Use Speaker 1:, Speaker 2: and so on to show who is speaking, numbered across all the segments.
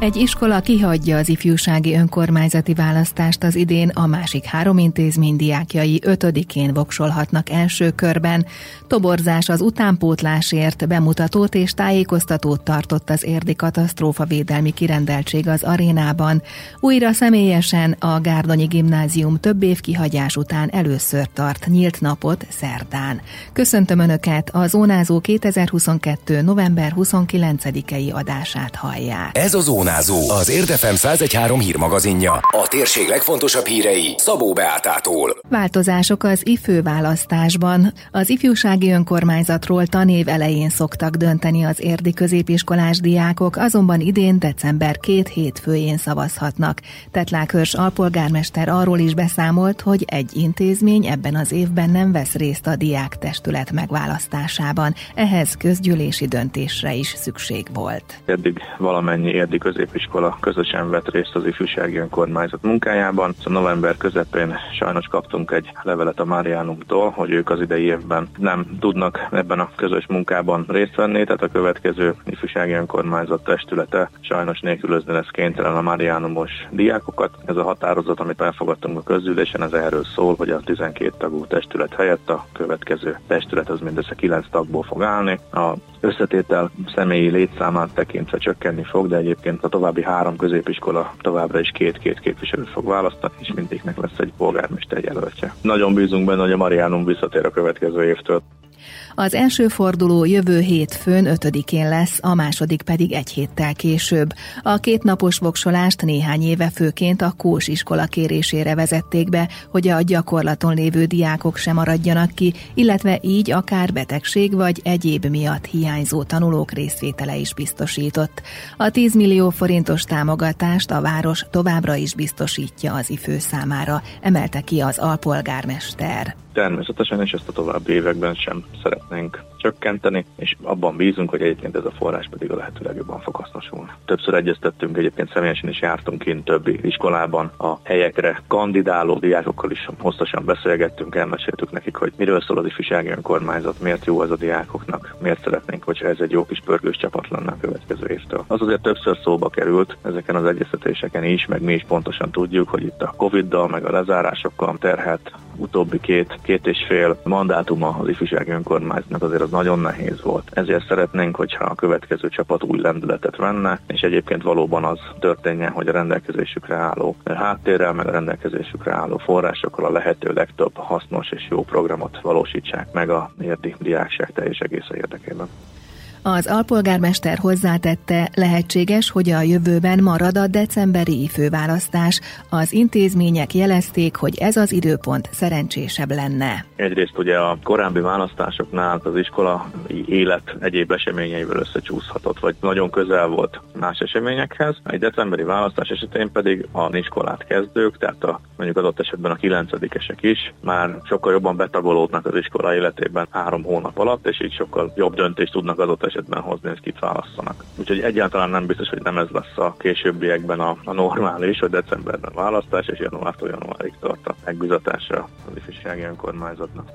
Speaker 1: Egy iskola kihagyja az ifjúsági önkormányzati választást az idén, a másik három intézmény diákjai ötödikén voksolhatnak első körben. Toborzás az utánpótlásért bemutatót és tájékoztatót tartott az érdi katasztrófa védelmi kirendeltség az arénában. Újra személyesen a Gárdonyi Gimnázium több év kihagyás után először tart nyílt napot szerdán. Köszöntöm Önöket, a Zónázó 2022. november 29-i adását hallják.
Speaker 2: Ez a Zónázó Zónázó, az Érdefem 1013 hírmagazinja. A térség legfontosabb hírei Szabó Beátától.
Speaker 1: Változások az ifő választásban. Az ifjúsági önkormányzatról tanév elején szoktak dönteni az érdi középiskolás diákok, azonban idén december két hétfőjén szavazhatnak. Tetlák Hörs alpolgármester arról is beszámolt, hogy egy intézmény ebben az évben nem vesz részt a diák testület megválasztásában. Ehhez közgyűlési döntésre is szükség volt.
Speaker 3: Eddig valamennyi érdi közé középiskola közösen vett részt az ifjúsági önkormányzat munkájában. Szóval november közepén sajnos kaptunk egy levelet a Máriánumtól, hogy ők az idei évben nem tudnak ebben a közös munkában részt venni, tehát a következő ifjúsági önkormányzat testülete sajnos nélkülözni lesz kénytelen a Máriánumos diákokat. Ez a határozat, amit elfogadtunk a közülésen, ez erről szól, hogy a 12 tagú testület helyett a következő testület az mindössze 9 tagból fog állni. A összetétel személyi létszámát tekintve csökkenni fog, de egyébként a további három középiskola továbbra is két-két képviselőt fog választani, és mindegyiknek lesz egy polgármester jelöltje. Nagyon bízunk benne, hogy a Marianum visszatér a következő évtől.
Speaker 1: Az első forduló jövő hétfőn 5-én lesz, a második pedig egy héttel később. A kétnapos voksolást néhány éve főként a Kós iskola kérésére vezették be, hogy a gyakorlaton lévő diákok sem maradjanak ki, illetve így akár betegség vagy egyéb miatt hiányzó tanulók részvétele is biztosított. A 10 millió forintos támogatást a város továbbra is biztosítja az ifő számára, emelte ki az alpolgármester.
Speaker 3: Természetesen, és ezt a további években sem szeretnénk csökkenteni, és abban bízunk, hogy egyébként ez a forrás pedig a lehető legjobban fog hasznosulni. Többször egyeztettünk, egyébként személyesen is jártunk kint többi iskolában a helyekre kandidáló diákokkal is hosszasan beszélgettünk, elmeséltük nekik, hogy miről szól az ifjúsági önkormányzat, miért jó ez a diákoknak, miért szeretnénk, hogyha ez egy jó kis pörgős csapat lenne a következő évtől. Az azért többször szóba került ezeken az egyeztetéseken is, meg mi is pontosan tudjuk, hogy itt a Covid-dal, meg a lezárásokkal terhet utóbbi két, két és fél mandátuma az ifjúsági önkormányzatnak azért az nagyon nehéz volt. Ezért szeretnénk, hogyha a következő csapat új lendületet venne, és egyébként valóban az történjen, hogy a rendelkezésükre álló háttérrel, meg a rendelkezésükre álló forrásokkal a lehető legtöbb hasznos és jó programot valósítsák meg a érdi diákság teljes egész érdekében.
Speaker 1: Az alpolgármester hozzátette, lehetséges, hogy a jövőben marad a decemberi főválasztás. Az intézmények jelezték, hogy ez az időpont szerencsésebb lenne.
Speaker 3: Egyrészt ugye a korábbi választásoknál az iskola élet egyéb eseményeivel összecsúszhatott, vagy nagyon közel volt más eseményekhez. Egy decemberi választás esetén pedig a iskolát kezdők, tehát a, mondjuk adott esetben a kilencedikesek is már sokkal jobban betagolódnak az iskola életében három hónap alatt, és így sokkal jobb döntést tudnak adott esetben hozni, hogy kit válasszanak. Úgyhogy egyáltalán nem biztos, hogy nem ez lesz a későbbiekben a, a normális, hogy decemberben választás, és januártól januárig tart a megbizatásra az ifjúsági önkormányzatnak.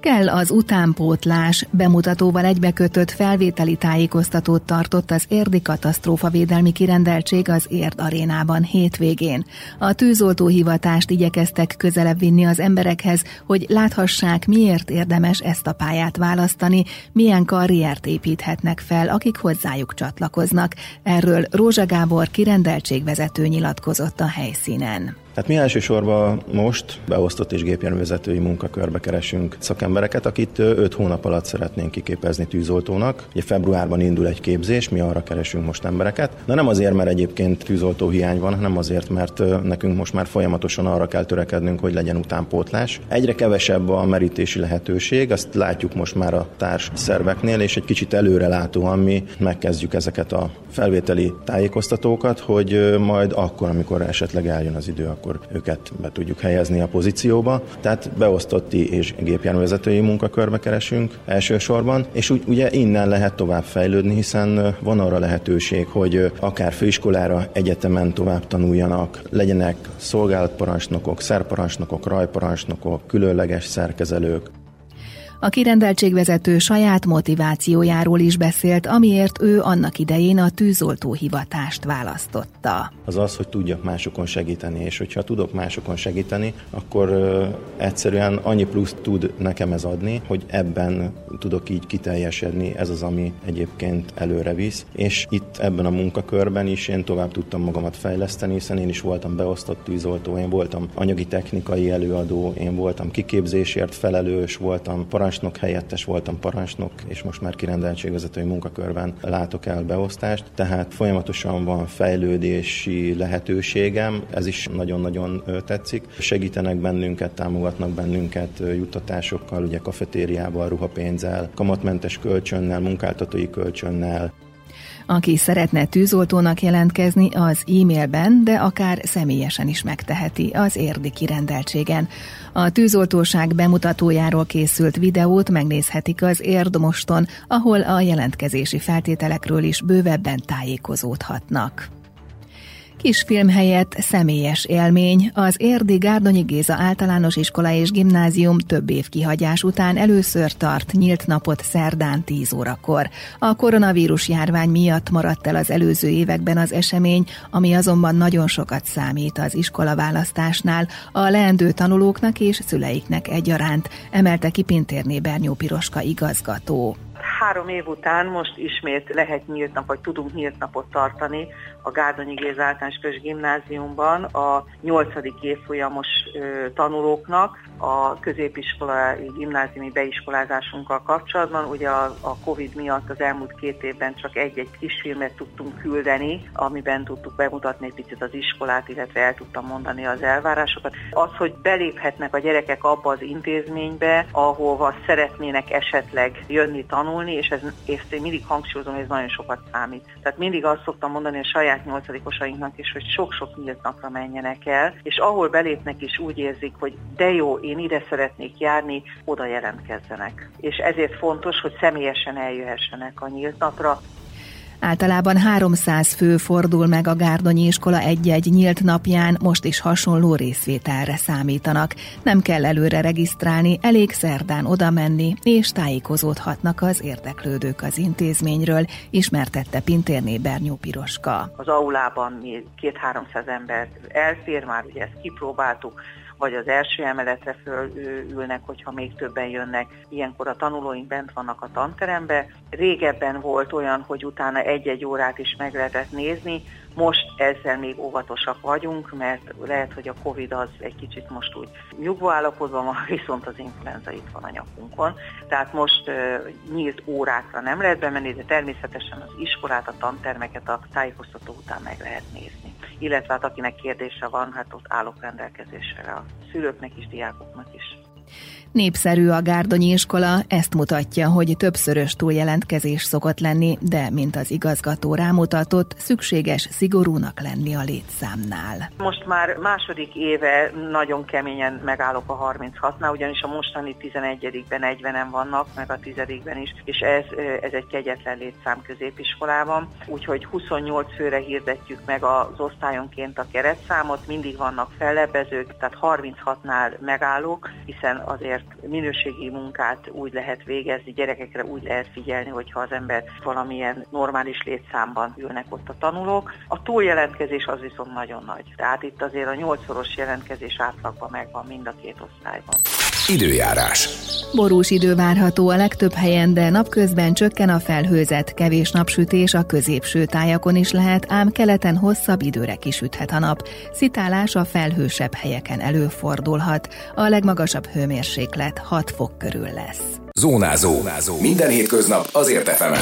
Speaker 1: Kell az utánpótlás bemutatóval egybekötött felvételi tájékoztatót tartott az érdi katasztrófa védelmi kirendeltség az Érd arénában hétvégén. A tűzoltóhivatást igyekeztek közelebb vinni az emberekhez, hogy láthassák, miért érdemes ezt a pályát választani, milyen karriert építhetnek fel, akik hozzájuk csatlakoznak. Erről Rózsa Gábor kirendeltségvezető nyilatkozott a helyszínen.
Speaker 4: Tehát mi elsősorban most beosztott és gépjárművezetői munkakörbe keresünk szakembereket, akit 5 hónap alatt szeretnénk kiképezni tűzoltónak. Ugye februárban indul egy képzés, mi arra keresünk most embereket. De nem azért, mert egyébként tűzoltó hiány van, hanem azért, mert nekünk most már folyamatosan arra kell törekednünk, hogy legyen utánpótlás. Egyre kevesebb a merítési lehetőség, azt látjuk most már a társ szerveknél, és egy kicsit előrelátóan mi megkezdjük ezeket a felvételi tájékoztatókat, hogy majd akkor, amikor esetleg eljön az idő, akkor akkor őket be tudjuk helyezni a pozícióba. Tehát beosztotti és gépjárművezetői munkakörbe keresünk elsősorban, és úgy, ugye innen lehet tovább fejlődni, hiszen van arra lehetőség, hogy akár főiskolára, egyetemen tovább tanuljanak, legyenek szolgálatparancsnokok, szerparancsnokok, rajparancsnokok, különleges szerkezelők,
Speaker 1: A kirendeltségvezető saját motivációjáról is beszélt, amiért ő annak idején a tűzoltó hivatást választotta.
Speaker 4: Az az, hogy tudjak másokon segíteni, és hogyha tudok másokon segíteni, akkor egyszerűen annyi plusz tud nekem ez adni, hogy ebben tudok így kiteljesedni, ez az, ami egyébként előre visz. És itt ebben a munkakörben is én tovább tudtam magamat fejleszteni, hiszen én is voltam beosztott tűzoltó, én voltam anyagi technikai előadó, én voltam kiképzésért felelős, voltam parancs parancsnok helyettes voltam parancsnok, és most már kirendeltségvezetői munkakörben látok el beosztást, tehát folyamatosan van fejlődési lehetőségem, ez is nagyon-nagyon tetszik. Segítenek bennünket, támogatnak bennünket juttatásokkal, ugye kafetériával, ruhapénzzel, kamatmentes kölcsönnel, munkáltatói kölcsönnel,
Speaker 1: aki szeretne tűzoltónak jelentkezni, az e-mailben, de akár személyesen is megteheti az érdi kirendeltségen. A tűzoltóság bemutatójáról készült videót megnézhetik az Érdmoston, ahol a jelentkezési feltételekről is bővebben tájékozódhatnak. Kisfilm helyett személyes élmény. Az Érdi Gárdonyi Géza általános iskola és gimnázium több év kihagyás után először tart nyílt napot szerdán 10 órakor. A koronavírus járvány miatt maradt el az előző években az esemény, ami azonban nagyon sokat számít az iskola választásnál, a leendő tanulóknak és szüleiknek egyaránt, emelte ki Pintérné Bernyó Piroska igazgató
Speaker 5: három év után most ismét lehet nyílt nap, vagy tudunk nyílt napot tartani a Gárdonyi Géza általános gimnáziumban a nyolcadik évfolyamos tanulóknak a középiskolai gimnáziumi beiskolázásunkkal kapcsolatban. Ugye a, a Covid miatt az elmúlt két évben csak egy-egy kisfilmet tudtunk küldeni, amiben tudtuk bemutatni egy picit az iskolát, illetve el tudtam mondani az elvárásokat. Az, hogy beléphetnek a gyerekek abba az intézménybe, ahova szeretnének esetleg jönni tanulni, és ez, ezt én mindig hangsúlyozom, ez nagyon sokat számít. Tehát mindig azt szoktam mondani a saját nyolcadikosainknak is, hogy sok-sok nyílt napra menjenek el, és ahol belépnek is úgy érzik, hogy de jó, én ide szeretnék járni, oda jelentkezzenek. És ezért fontos, hogy személyesen eljöhessenek a nyílt napra.
Speaker 1: Általában 300 fő fordul meg a Gárdonyi iskola egy-egy nyílt napján, most is hasonló részvételre számítanak. Nem kell előre regisztrálni, elég szerdán oda menni, és tájékozódhatnak az érdeklődők az intézményről, ismertette Pintérné Bernyó Piroska.
Speaker 5: Az aulában mi két-háromszáz ember elfér, már ugye ezt kipróbáltuk, vagy az első emeletre fölülnek, hogyha még többen jönnek. Ilyenkor a tanulóink bent vannak a tanterembe. Régebben volt olyan, hogy utána egy-egy órát is meg lehetett nézni, most ezzel még óvatosak vagyunk, mert lehet, hogy a Covid az egy kicsit most úgy nyugvó állapotban van, viszont az influenza itt van a nyakunkon. Tehát most uh, nyílt órákra nem lehet bemenni, de természetesen az iskolát, a tantermeket a tájékoztató után meg lehet nézni illetve hát akinek kérdése van, hát ott állok rendelkezésre a szülőknek is, diákoknak is.
Speaker 1: Népszerű a Gárdonyi iskola, ezt mutatja, hogy többszörös túljelentkezés szokott lenni, de mint az igazgató rámutatott, szükséges szigorúnak lenni a létszámnál.
Speaker 5: Most már második éve nagyon keményen megállok a 36-nál, ugyanis a mostani 11-ben 40-en vannak, meg a 10-ben is, és ez, ez egy kegyetlen létszám középiskolában, úgyhogy 28 főre hirdetjük meg az osztályonként a keretszámot, mindig vannak fellebbezők, tehát 36-nál megállok, hiszen azért azért minőségi munkát úgy lehet végezni, gyerekekre úgy lehet figyelni, hogyha az ember valamilyen normális létszámban ülnek ott a tanulók. A túljelentkezés az viszont nagyon nagy. Tehát itt azért a nyolcszoros jelentkezés átlagban megvan mind a két osztályban.
Speaker 2: Időjárás.
Speaker 1: Borús idő várható a legtöbb helyen, de napközben csökken a felhőzet, kevés napsütés a középső tájakon is lehet, ám keleten hosszabb időre kisüthet a nap. Szitálás a felhősebb helyeken előfordulhat. A legmagasabb hőmérséklet 6 fok körül lesz.
Speaker 2: Zónázó. Zónázó. Minden hétköznap azért efemen.